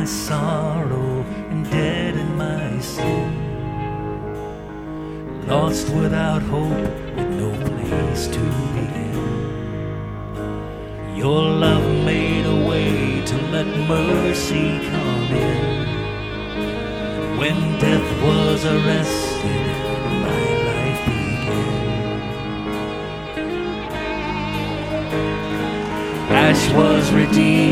my sorrow and dead in my sin. Lost without hope, with no place to begin. Your love made a way to let mercy come in. When death was arrested, my life began. Ash was redeemed.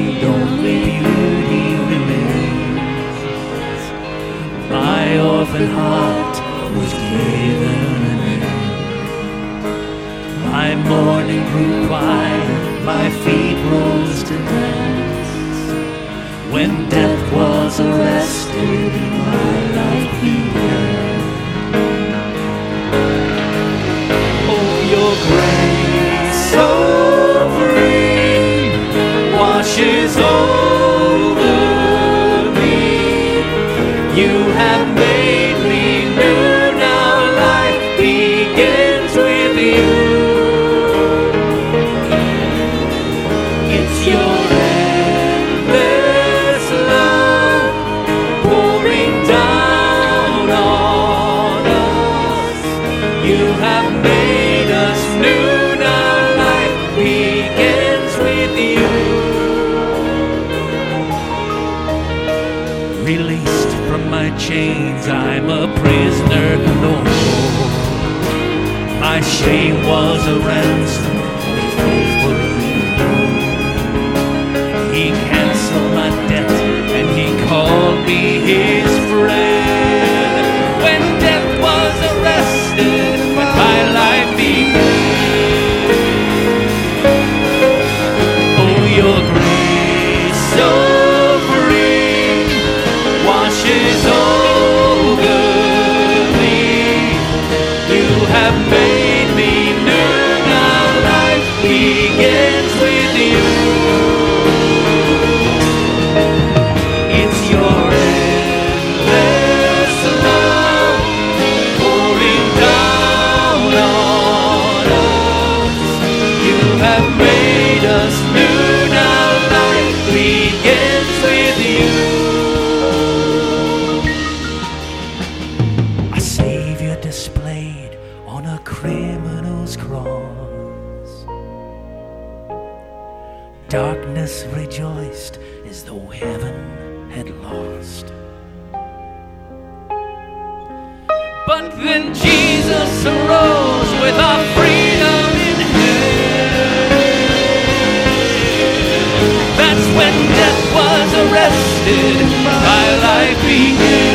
my chains, I'm a prisoner no more. My shame was a ransom. He canceled my debt and he called me his. criminal's cross. Darkness rejoiced as though heaven had lost. But then Jesus arose with our freedom in hand. That's when death was arrested, my life began.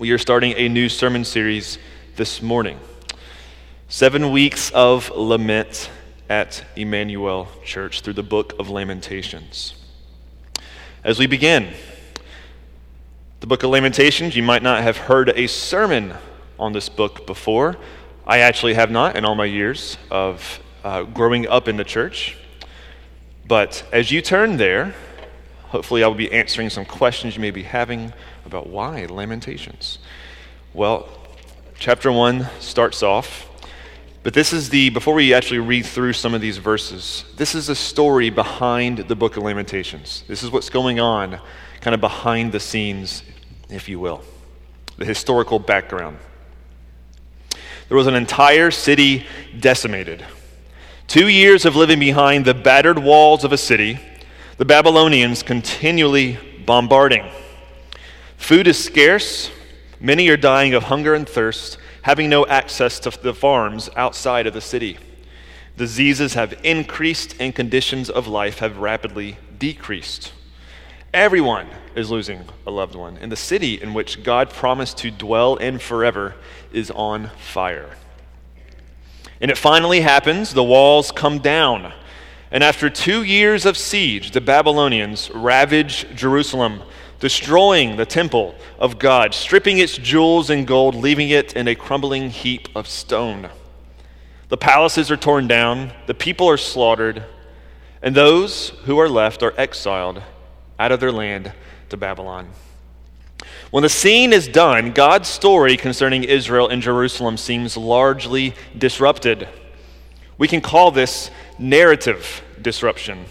We are starting a new sermon series this morning. Seven weeks of lament at Emmanuel Church through the book of Lamentations. As we begin, the book of Lamentations, you might not have heard a sermon on this book before. I actually have not in all my years of uh, growing up in the church. But as you turn there, hopefully I'll be answering some questions you may be having about why Lamentations. Well, chapter 1 starts off but this is the, before we actually read through some of these verses, this is the story behind the book of Lamentations. This is what's going on kind of behind the scenes, if you will, the historical background. There was an entire city decimated. Two years of living behind the battered walls of a city, the Babylonians continually bombarding. Food is scarce, many are dying of hunger and thirst having no access to the farms outside of the city. Diseases have increased and conditions of life have rapidly decreased. Everyone is losing a loved one, and the city in which God promised to dwell in forever is on fire. And it finally happens the walls come down. And after two years of siege, the Babylonians ravage Jerusalem destroying the temple of God, stripping its jewels and gold, leaving it in a crumbling heap of stone. The palaces are torn down, the people are slaughtered, and those who are left are exiled out of their land to Babylon. When the scene is done, God's story concerning Israel and Jerusalem seems largely disrupted. We can call this narrative disruption.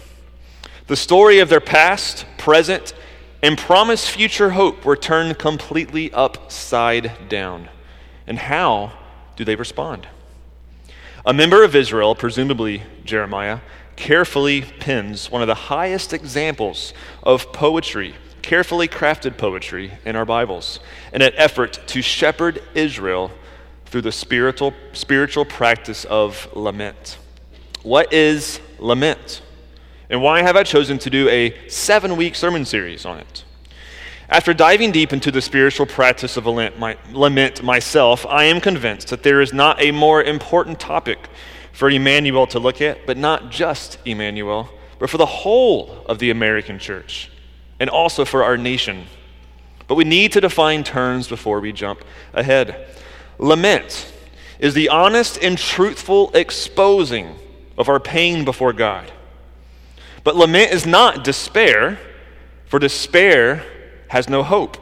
The story of their past, present, and promise future hope were turned completely upside down. And how do they respond? A member of Israel, presumably Jeremiah, carefully pens one of the highest examples of poetry, carefully crafted poetry in our Bibles, in an effort to shepherd Israel through the spiritual, spiritual practice of lament. What is lament? And why have I chosen to do a seven week sermon series on it? After diving deep into the spiritual practice of lament myself, I am convinced that there is not a more important topic for Emmanuel to look at, but not just Emmanuel, but for the whole of the American church and also for our nation. But we need to define terms before we jump ahead. Lament is the honest and truthful exposing of our pain before God. But lament is not despair, for despair has no hope.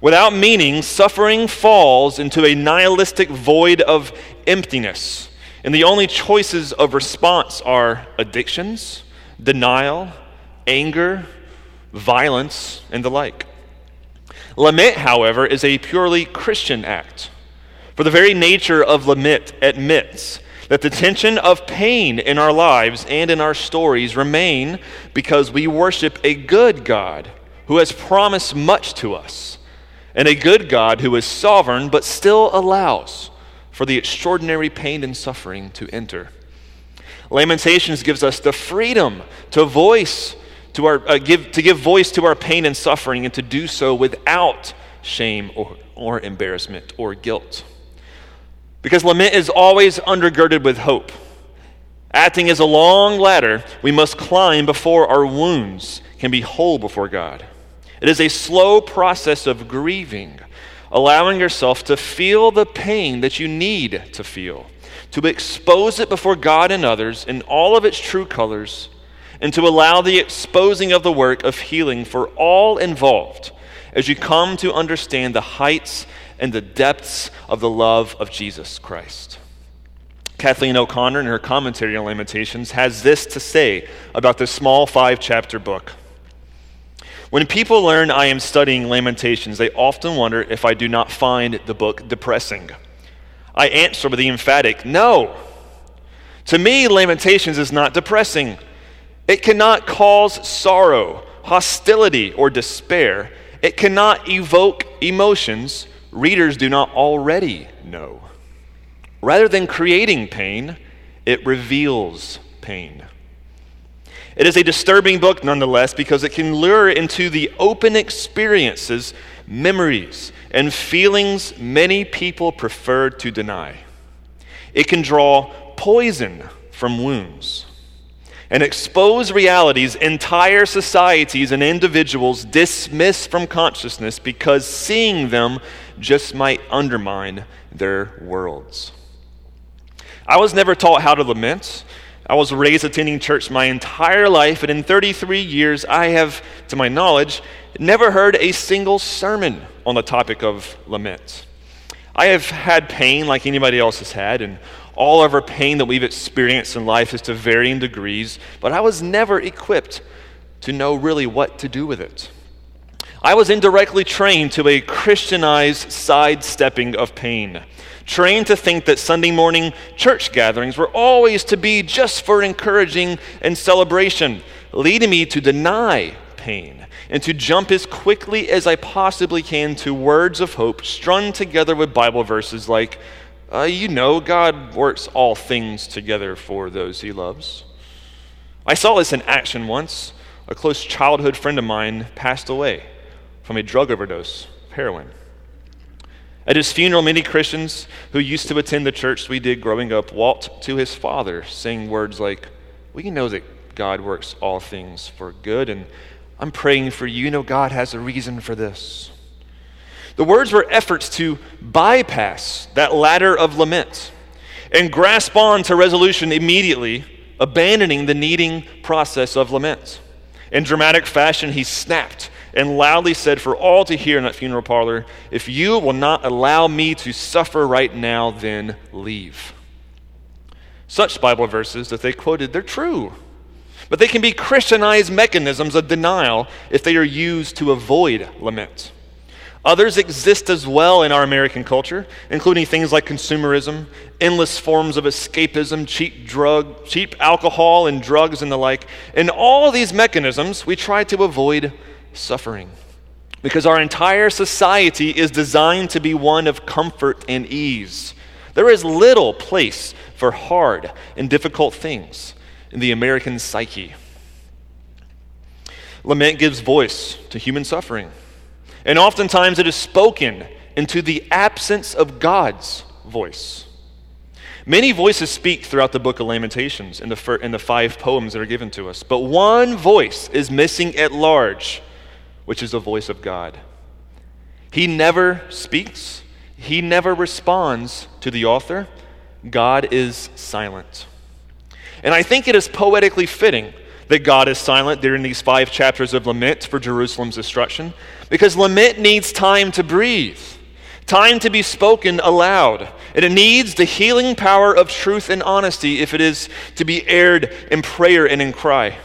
Without meaning, suffering falls into a nihilistic void of emptiness. And the only choices of response are addictions, denial, anger, violence, and the like. Lament, however, is a purely Christian act. For the very nature of lament admits that the tension of pain in our lives and in our stories remain because we worship a good God who has promised much to us, and a good God who is sovereign but still allows for the extraordinary pain and suffering to enter. Lamentations gives us the freedom to voice to our uh, give to give voice to our pain and suffering and to do so without shame or, or embarrassment or guilt. Because lament is always undergirded with hope. Acting as a long ladder, we must climb before our wounds can be whole before God. It is a slow process of grieving, allowing yourself to feel the pain that you need to feel, to expose it before God and others in all of its true colors, and to allow the exposing of the work of healing for all involved as you come to understand the heights and the depths of the love of Jesus Christ. Kathleen O'Connor, in her commentary on Lamentations, has this to say about this small five chapter book. When people learn I am studying Lamentations, they often wonder if I do not find the book depressing. I answer with the emphatic no. To me, Lamentations is not depressing. It cannot cause sorrow, hostility, or despair. It cannot evoke emotions readers do not already know. Rather than creating pain, it reveals pain. It is a disturbing book, nonetheless, because it can lure into the open experiences, memories, and feelings many people prefer to deny. It can draw poison from wounds. And expose realities entire societies and individuals dismiss from consciousness because seeing them just might undermine their worlds. I was never taught how to lament. I was raised attending church my entire life, and in 33 years, I have, to my knowledge, never heard a single sermon on the topic of lament. I have had pain like anybody else has had, and all of our pain that we've experienced in life is to varying degrees, but I was never equipped to know really what to do with it. I was indirectly trained to a Christianized sidestepping of pain, trained to think that Sunday morning church gatherings were always to be just for encouraging and celebration, leading me to deny pain and to jump as quickly as I possibly can to words of hope strung together with Bible verses like, uh, you know, God works all things together for those he loves. I saw this in action once. A close childhood friend of mine passed away from a drug overdose of heroin. At his funeral, many Christians who used to attend the church we did growing up walked to his father, saying words like, We know that God works all things for good, and I'm praying for you. You know, God has a reason for this. The words were efforts to bypass that ladder of lament and grasp on to resolution immediately, abandoning the needing process of lament. In dramatic fashion, he snapped and loudly said for all to hear in that funeral parlor, If you will not allow me to suffer right now, then leave. Such Bible verses that they quoted, they're true. But they can be Christianized mechanisms of denial if they are used to avoid lament. Others exist as well in our American culture, including things like consumerism, endless forms of escapism, cheap drug, cheap alcohol and drugs and the like. In all these mechanisms, we try to avoid suffering because our entire society is designed to be one of comfort and ease. There is little place for hard and difficult things in the American psyche. Lament gives voice to human suffering. And oftentimes it is spoken into the absence of God's voice. Many voices speak throughout the book of Lamentations in the, fir- in the five poems that are given to us, but one voice is missing at large, which is the voice of God. He never speaks, he never responds to the author. God is silent. And I think it is poetically fitting that God is silent during these five chapters of lament for Jerusalem's destruction because lament needs time to breathe, time to be spoken aloud. And it needs the healing power of truth and honesty if it is to be aired in prayer and in cry.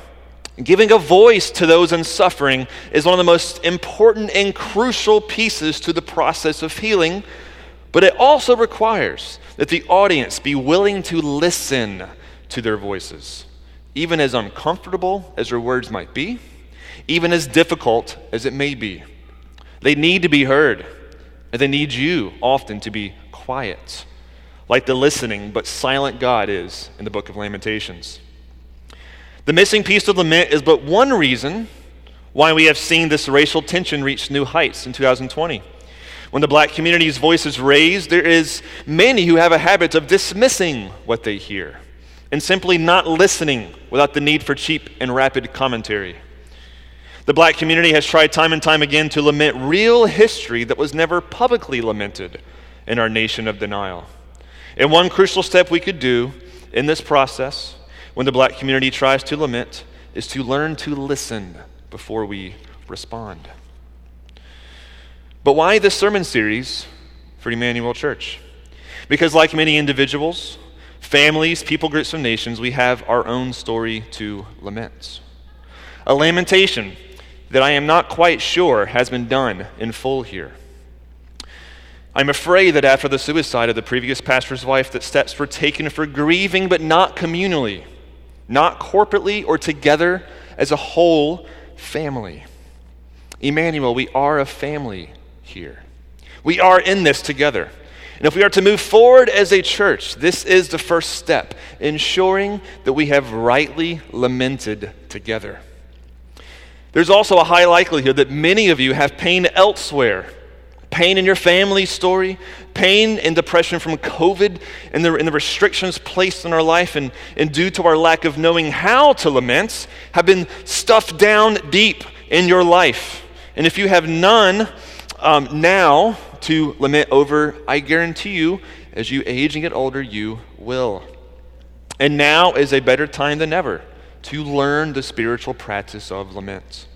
Giving a voice to those in suffering is one of the most important and crucial pieces to the process of healing, but it also requires that the audience be willing to listen to their voices even as uncomfortable as their words might be, even as difficult as it may be. They need to be heard, and they need you often to be quiet, like the listening but silent God is in the book of Lamentations. The missing piece of lament is but one reason why we have seen this racial tension reach new heights in 2020. When the black community's voice is raised, there is many who have a habit of dismissing what they hear and simply not listening without the need for cheap and rapid commentary. The black community has tried time and time again to lament real history that was never publicly lamented in our nation of denial. And one crucial step we could do in this process when the black community tries to lament is to learn to listen before we respond. But why this sermon series for Emmanuel Church? Because, like many individuals, families, people groups, and nations, we have our own story to lament. A lamentation that I am not quite sure has been done in full here. I'm afraid that after the suicide of the previous pastor's wife, that steps were taken for grieving, but not communally, not corporately or together as a whole family. Emmanuel, we are a family here. We are in this together. And if we are to move forward as a church, this is the first step, ensuring that we have rightly lamented together. There's also a high likelihood that many of you have pain elsewhere pain in your family story, pain and depression from COVID, and the, and the restrictions placed in our life, and, and due to our lack of knowing how to lament, have been stuffed down deep in your life. And if you have none um, now to lament over, I guarantee you, as you age and get older, you will. And now is a better time than ever to learn the spiritual practice of lament.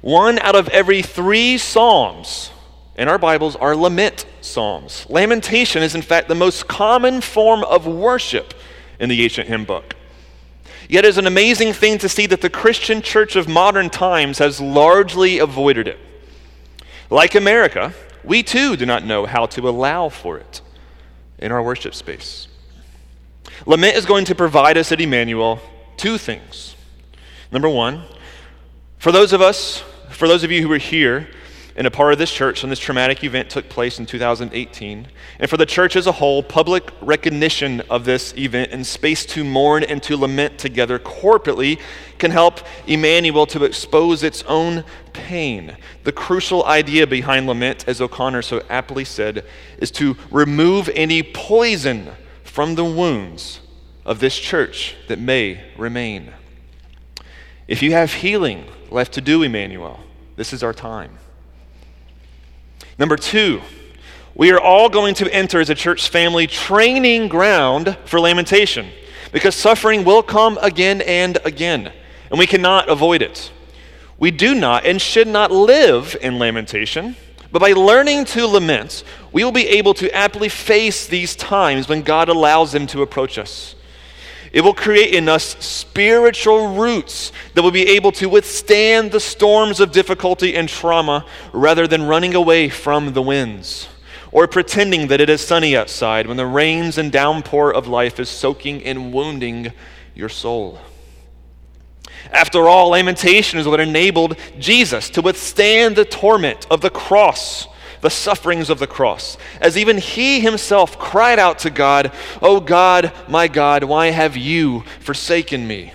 One out of every three psalms in our Bibles are lament psalms. Lamentation is, in fact, the most common form of worship in the ancient hymn book. Yet, it's an amazing thing to see that the Christian church of modern times has largely avoided it. Like America, we too do not know how to allow for it in our worship space. Lament is going to provide us at Emmanuel two things. Number one, for those of us, for those of you who are here and a part of this church when this traumatic event took place in 2018, and for the church as a whole, public recognition of this event and space to mourn and to lament together corporately can help Emmanuel to expose its own pain. The crucial idea behind lament, as O'Connor so aptly said, is to remove any poison from the wounds of this church that may remain. If you have healing left to do, Emmanuel, this is our time. Number two, we are all going to enter as a church family training ground for lamentation because suffering will come again and again, and we cannot avoid it. We do not and should not live in lamentation, but by learning to lament, we will be able to aptly face these times when God allows them to approach us. It will create in us spiritual roots that will be able to withstand the storms of difficulty and trauma rather than running away from the winds or pretending that it is sunny outside when the rains and downpour of life is soaking and wounding your soul. After all, lamentation is what enabled Jesus to withstand the torment of the cross the sufferings of the cross, as even he himself cried out to God, O God, my God, why have you forsaken me?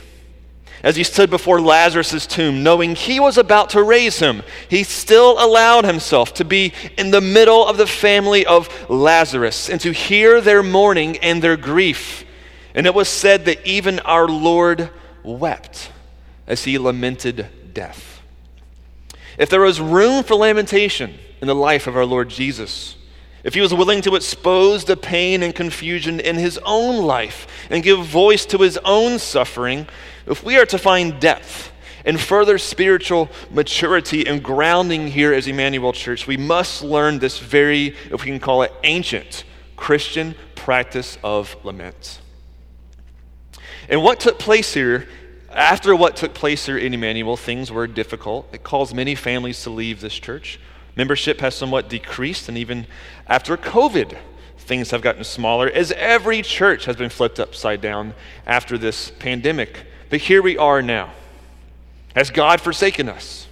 As he stood before Lazarus' tomb, knowing he was about to raise him, he still allowed himself to be in the middle of the family of Lazarus and to hear their mourning and their grief. And it was said that even our Lord wept as he lamented death. If there was room for lamentation, in the life of our Lord Jesus. If he was willing to expose the pain and confusion in his own life and give voice to his own suffering, if we are to find depth and further spiritual maturity and grounding here as Emmanuel Church, we must learn this very, if we can call it, ancient Christian practice of lament. And what took place here, after what took place here in Emmanuel, things were difficult. It caused many families to leave this church. Membership has somewhat decreased, and even after COVID, things have gotten smaller as every church has been flipped upside down after this pandemic. But here we are now. Has God forsaken us?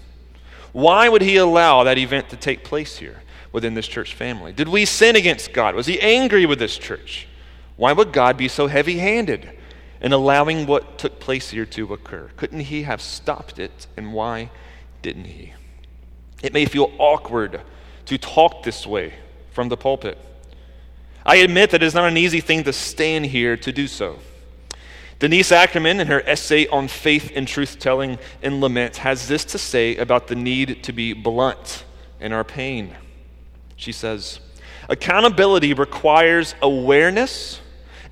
Why would He allow that event to take place here within this church family? Did we sin against God? Was He angry with this church? Why would God be so heavy handed in allowing what took place here to occur? Couldn't He have stopped it? And why didn't He? It may feel awkward to talk this way from the pulpit. I admit that it's not an easy thing to stand here to do so. Denise Ackermann, in her essay on faith and truth telling and lament, has this to say about the need to be blunt in our pain. She says, Accountability requires awareness,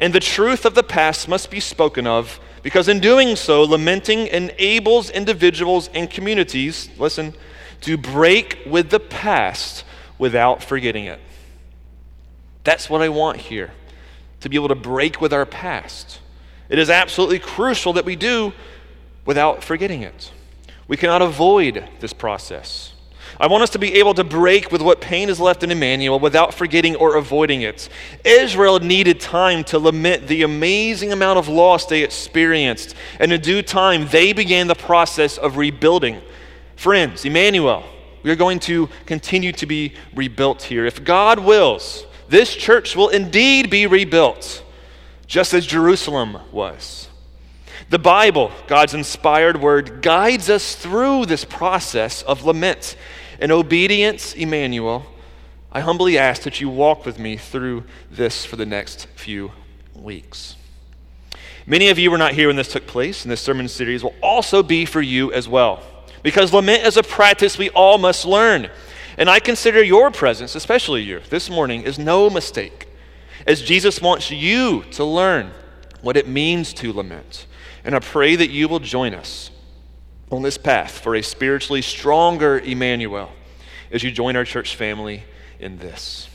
and the truth of the past must be spoken of, because in doing so, lamenting enables individuals and communities, listen, to break with the past without forgetting it. That's what I want here, to be able to break with our past. It is absolutely crucial that we do without forgetting it. We cannot avoid this process. I want us to be able to break with what pain is left in Emmanuel without forgetting or avoiding it. Israel needed time to lament the amazing amount of loss they experienced, and in due time, they began the process of rebuilding. Friends, Emmanuel, we are going to continue to be rebuilt here. If God wills, this church will indeed be rebuilt, just as Jerusalem was. The Bible, God's inspired word, guides us through this process of lament. In obedience, Emmanuel, I humbly ask that you walk with me through this for the next few weeks. Many of you were not here when this took place, and this sermon series will also be for you as well. Because lament is a practice we all must learn. And I consider your presence, especially you, this morning, is no mistake, as Jesus wants you to learn what it means to lament. And I pray that you will join us on this path for a spiritually stronger Emmanuel as you join our church family in this.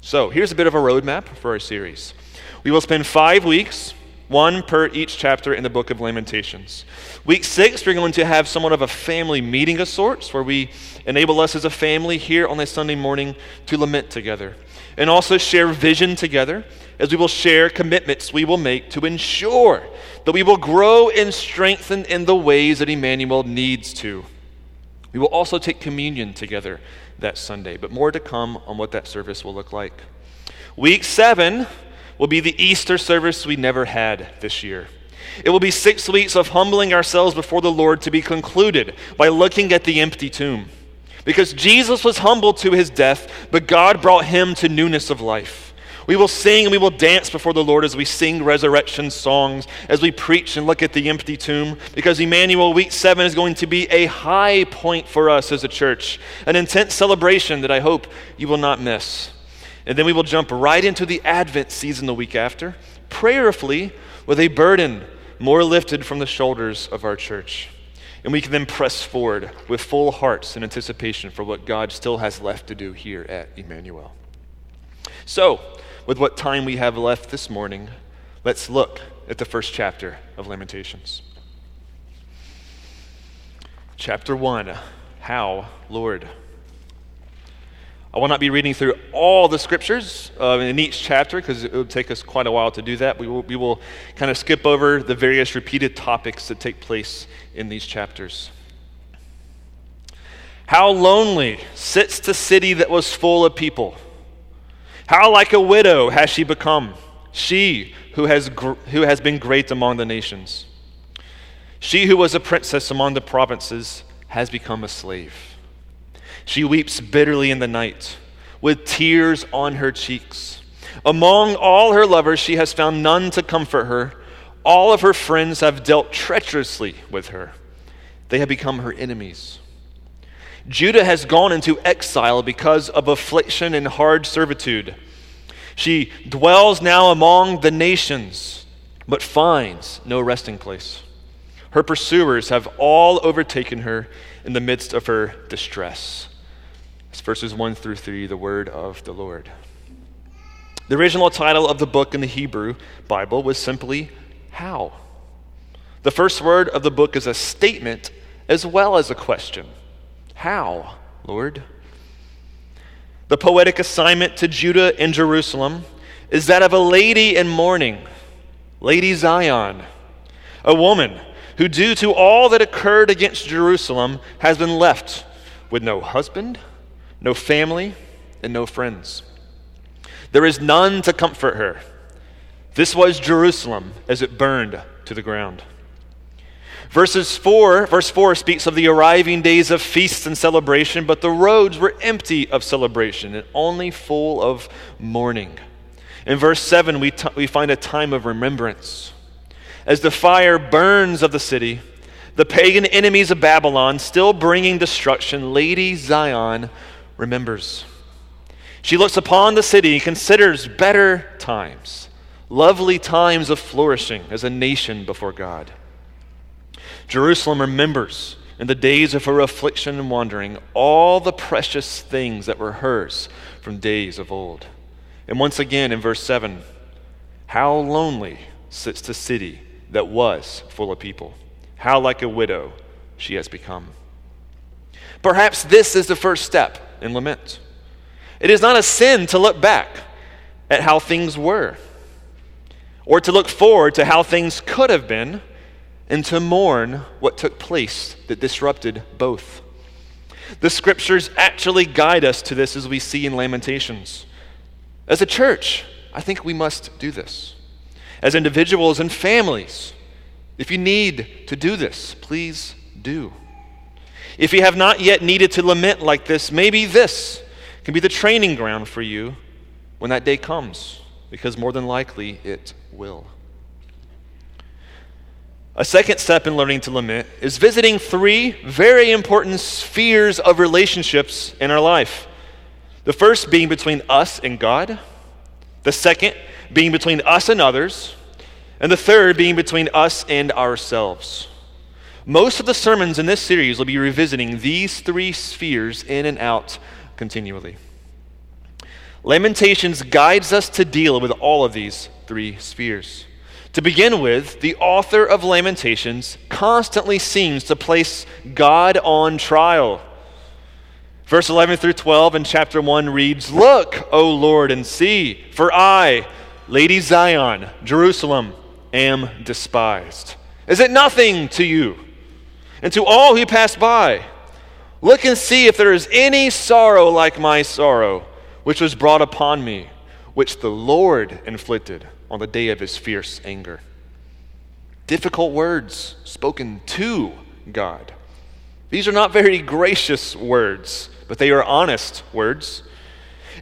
So, here's a bit of a roadmap for our series. We will spend five weeks, one per each chapter in the book of Lamentations. Week six, we're going to have somewhat of a family meeting of sorts where we enable us as a family here on a Sunday morning to lament together and also share vision together as we will share commitments we will make to ensure that we will grow and strengthen in the ways that Emmanuel needs to. We will also take communion together that Sunday, but more to come on what that service will look like. Week seven will be the Easter service we never had this year. It will be six weeks of humbling ourselves before the Lord to be concluded by looking at the empty tomb. Because Jesus was humbled to his death, but God brought him to newness of life. We will sing and we will dance before the Lord as we sing resurrection songs, as we preach and look at the empty tomb, because Emmanuel Week 7 is going to be a high point for us as a church, an intense celebration that I hope you will not miss. And then we will jump right into the Advent season the week after, prayerfully with a burden more lifted from the shoulders of our church. And we can then press forward with full hearts in anticipation for what God still has left to do here at Emmanuel. So, with what time we have left this morning, let's look at the first chapter of Lamentations. Chapter 1 How, Lord? I will not be reading through all the scriptures uh, in each chapter because it would take us quite a while to do that. We will, we will kind of skip over the various repeated topics that take place in these chapters. How lonely sits the city that was full of people. How like a widow has she become, she who has, gr- who has been great among the nations. She who was a princess among the provinces has become a slave. She weeps bitterly in the night, with tears on her cheeks. Among all her lovers, she has found none to comfort her. All of her friends have dealt treacherously with her, they have become her enemies. Judah has gone into exile because of affliction and hard servitude. She dwells now among the nations, but finds no resting place. Her pursuers have all overtaken her in the midst of her distress. It's verses 1 through 3, the word of the Lord. The original title of the book in the Hebrew Bible was simply How. The first word of the book is a statement as well as a question How, Lord? The poetic assignment to Judah and Jerusalem is that of a lady in mourning, Lady Zion, a woman who, due to all that occurred against Jerusalem, has been left with no husband no family, and no friends. There is none to comfort her. This was Jerusalem as it burned to the ground. Verses 4, verse 4 speaks of the arriving days of feasts and celebration, but the roads were empty of celebration and only full of mourning. In verse 7, we, t- we find a time of remembrance. As the fire burns of the city, the pagan enemies of Babylon, still bringing destruction, Lady Zion remembers. She looks upon the city and considers better times, lovely times of flourishing as a nation before God. Jerusalem remembers in the days of her affliction and wandering all the precious things that were hers from days of old. And once again in verse 7, how lonely sits the city that was full of people. How like a widow she has become. Perhaps this is the first step in lament. It is not a sin to look back at how things were, or to look forward to how things could have been, and to mourn what took place that disrupted both. The scriptures actually guide us to this as we see in Lamentations. As a church, I think we must do this. As individuals and families, if you need to do this, please do. If you have not yet needed to lament like this, maybe this can be the training ground for you when that day comes, because more than likely it will. A second step in learning to lament is visiting three very important spheres of relationships in our life. The first being between us and God, the second being between us and others, and the third being between us and ourselves. Most of the sermons in this series will be revisiting these three spheres in and out continually. Lamentations guides us to deal with all of these three spheres. To begin with, the author of Lamentations constantly seems to place God on trial. Verse 11 through 12 in chapter 1 reads Look, O Lord, and see, for I, Lady Zion, Jerusalem, am despised. Is it nothing to you and to all who pass by? Look and see if there is any sorrow like my sorrow, which was brought upon me, which the Lord inflicted on the day of his fierce anger. Difficult words spoken to God. These are not very gracious words, but they are honest words.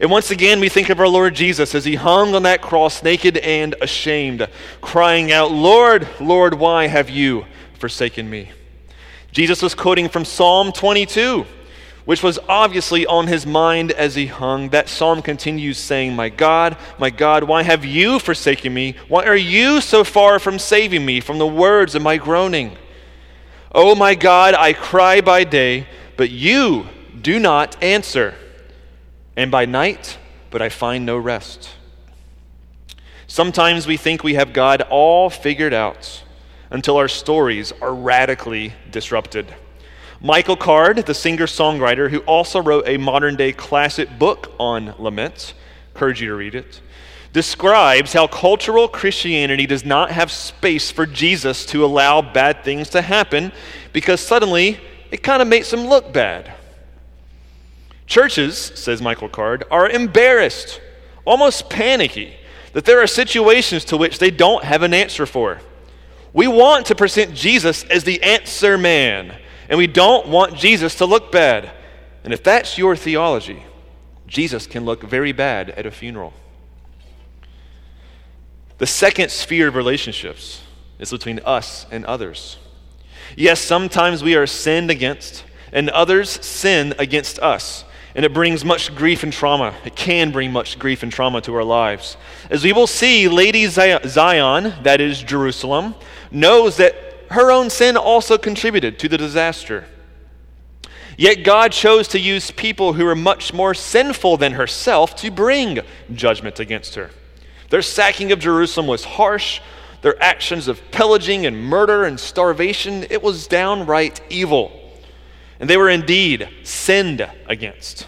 And once again, we think of our Lord Jesus as he hung on that cross, naked and ashamed, crying out, Lord, Lord, why have you forsaken me? Jesus was quoting from Psalm 22 which was obviously on his mind as he hung. That psalm continues saying, My God, my God, why have you forsaken me? Why are you so far from saving me from the words of my groaning? Oh, my God, I cry by day, but you do not answer, and by night, but I find no rest. Sometimes we think we have God all figured out until our stories are radically disrupted. Michael Card, the singer songwriter who also wrote a modern day classic book on laments, encourage you to read it, describes how cultural Christianity does not have space for Jesus to allow bad things to happen because suddenly it kind of makes him look bad. Churches, says Michael Card, are embarrassed, almost panicky, that there are situations to which they don't have an answer for. We want to present Jesus as the answer man and we don't want Jesus to look bad. And if that's your theology, Jesus can look very bad at a funeral. The second sphere of relationships is between us and others. Yes, sometimes we are sinned against, and others sin against us. And it brings much grief and trauma. It can bring much grief and trauma to our lives. As we will see, Lady Zion, that is Jerusalem, knows that her own sin also contributed to the disaster. Yet God chose to use people who were much more sinful than herself to bring judgment against her. Their sacking of Jerusalem was harsh. Their actions of pillaging and murder and starvation, it was downright evil. And they were indeed sinned against.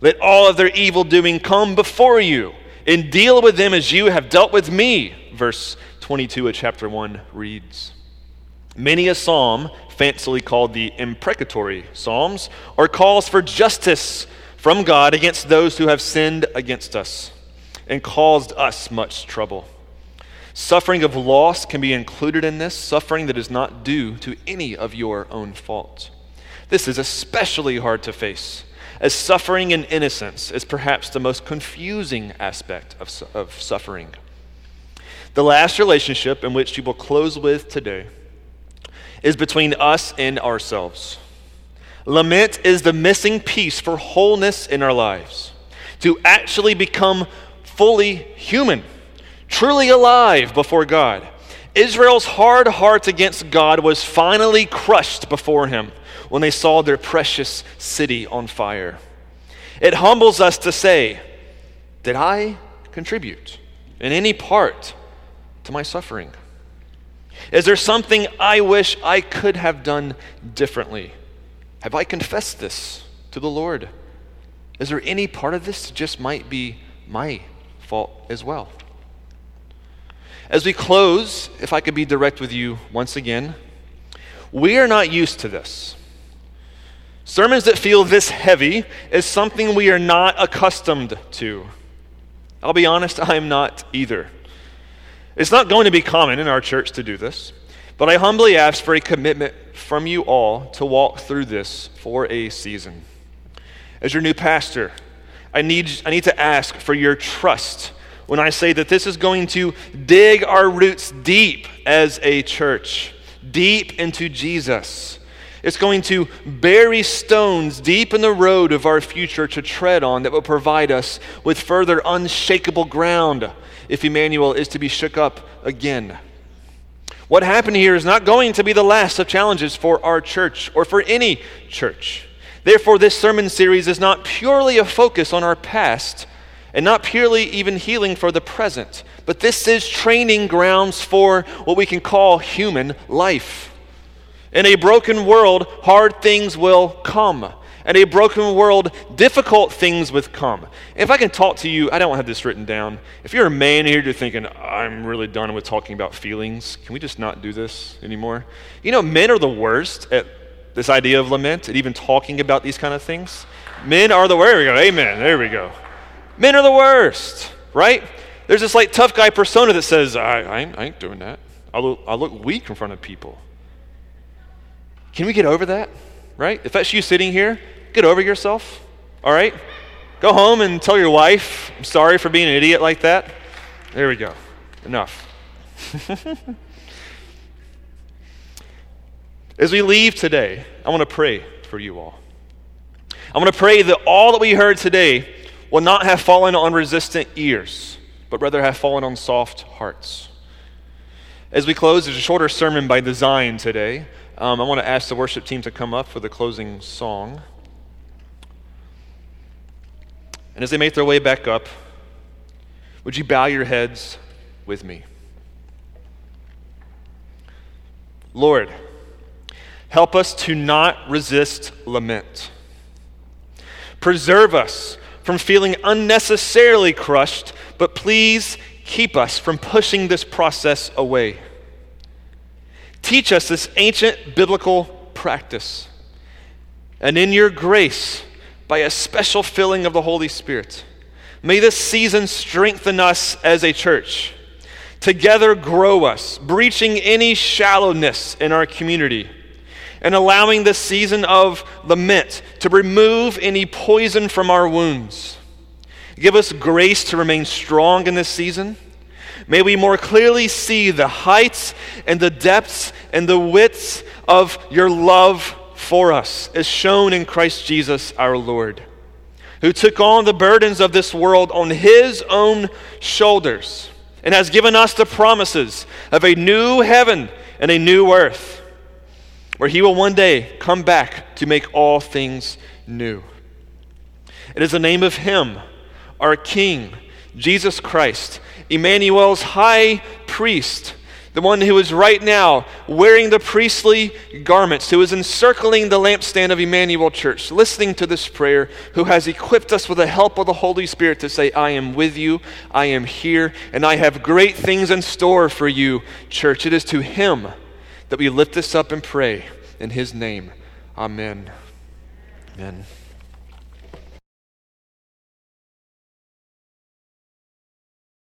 Let all of their evil doing come before you and deal with them as you have dealt with me, verse 22 of chapter 1 reads. Many a psalm, fancily called the imprecatory psalms, are calls for justice from God against those who have sinned against us and caused us much trouble. Suffering of loss can be included in this, suffering that is not due to any of your own fault. This is especially hard to face, as suffering in innocence is perhaps the most confusing aspect of, of suffering. The last relationship in which you will close with today is between us and ourselves. Lament is the missing piece for wholeness in our lives, to actually become fully human, truly alive before God. Israel's hard heart against God was finally crushed before him when they saw their precious city on fire. It humbles us to say, Did I contribute in any part to my suffering? Is there something I wish I could have done differently? Have I confessed this to the Lord? Is there any part of this that just might be my fault as well? As we close, if I could be direct with you once again, we are not used to this. Sermons that feel this heavy is something we are not accustomed to. I'll be honest, I am not either. It's not going to be common in our church to do this, but I humbly ask for a commitment from you all to walk through this for a season. As your new pastor, I need, I need to ask for your trust when I say that this is going to dig our roots deep as a church, deep into Jesus. It's going to bury stones deep in the road of our future to tread on that will provide us with further unshakable ground if Emmanuel is to be shook up again. What happened here is not going to be the last of challenges for our church or for any church. Therefore, this sermon series is not purely a focus on our past and not purely even healing for the present, but this is training grounds for what we can call human life. In a broken world, hard things will come. In a broken world, difficult things will come. If I can talk to you, I don't have this written down. If you're a man here, you're thinking, I'm really done with talking about feelings. Can we just not do this anymore? You know, men are the worst at this idea of lament and even talking about these kind of things. Men are the worst. There we go. Amen. There we go. Men are the worst, right? There's this like tough guy persona that says, I, I, ain't, I ain't doing that. I look, I look weak in front of people. Can we get over that, right? If that's you sitting here, get over yourself, all right? Go home and tell your wife, I'm sorry for being an idiot like that. There we go. Enough. As we leave today, I want to pray for you all. I want to pray that all that we heard today will not have fallen on resistant ears, but rather have fallen on soft hearts. As we close, there's a shorter sermon by design today. Um, I want to ask the worship team to come up for the closing song. And as they make their way back up, would you bow your heads with me? Lord, help us to not resist lament. Preserve us from feeling unnecessarily crushed, but please keep us from pushing this process away. Teach us this ancient biblical practice. And in your grace, by a special filling of the Holy Spirit, may this season strengthen us as a church. Together, grow us, breaching any shallowness in our community and allowing this season of lament to remove any poison from our wounds. Give us grace to remain strong in this season. May we more clearly see the heights and the depths and the widths of your love for us, as shown in Christ Jesus our Lord, who took on the burdens of this world on his own shoulders and has given us the promises of a new heaven and a new earth where he will one day come back to make all things new. It is the name of him, our King, Jesus Christ, Emmanuel's high priest, the one who is right now wearing the priestly garments, who is encircling the lampstand of Emmanuel Church, listening to this prayer, who has equipped us with the help of the Holy Spirit to say, I am with you, I am here, and I have great things in store for you, church. It is to him that we lift this up and pray in his name. Amen. Amen.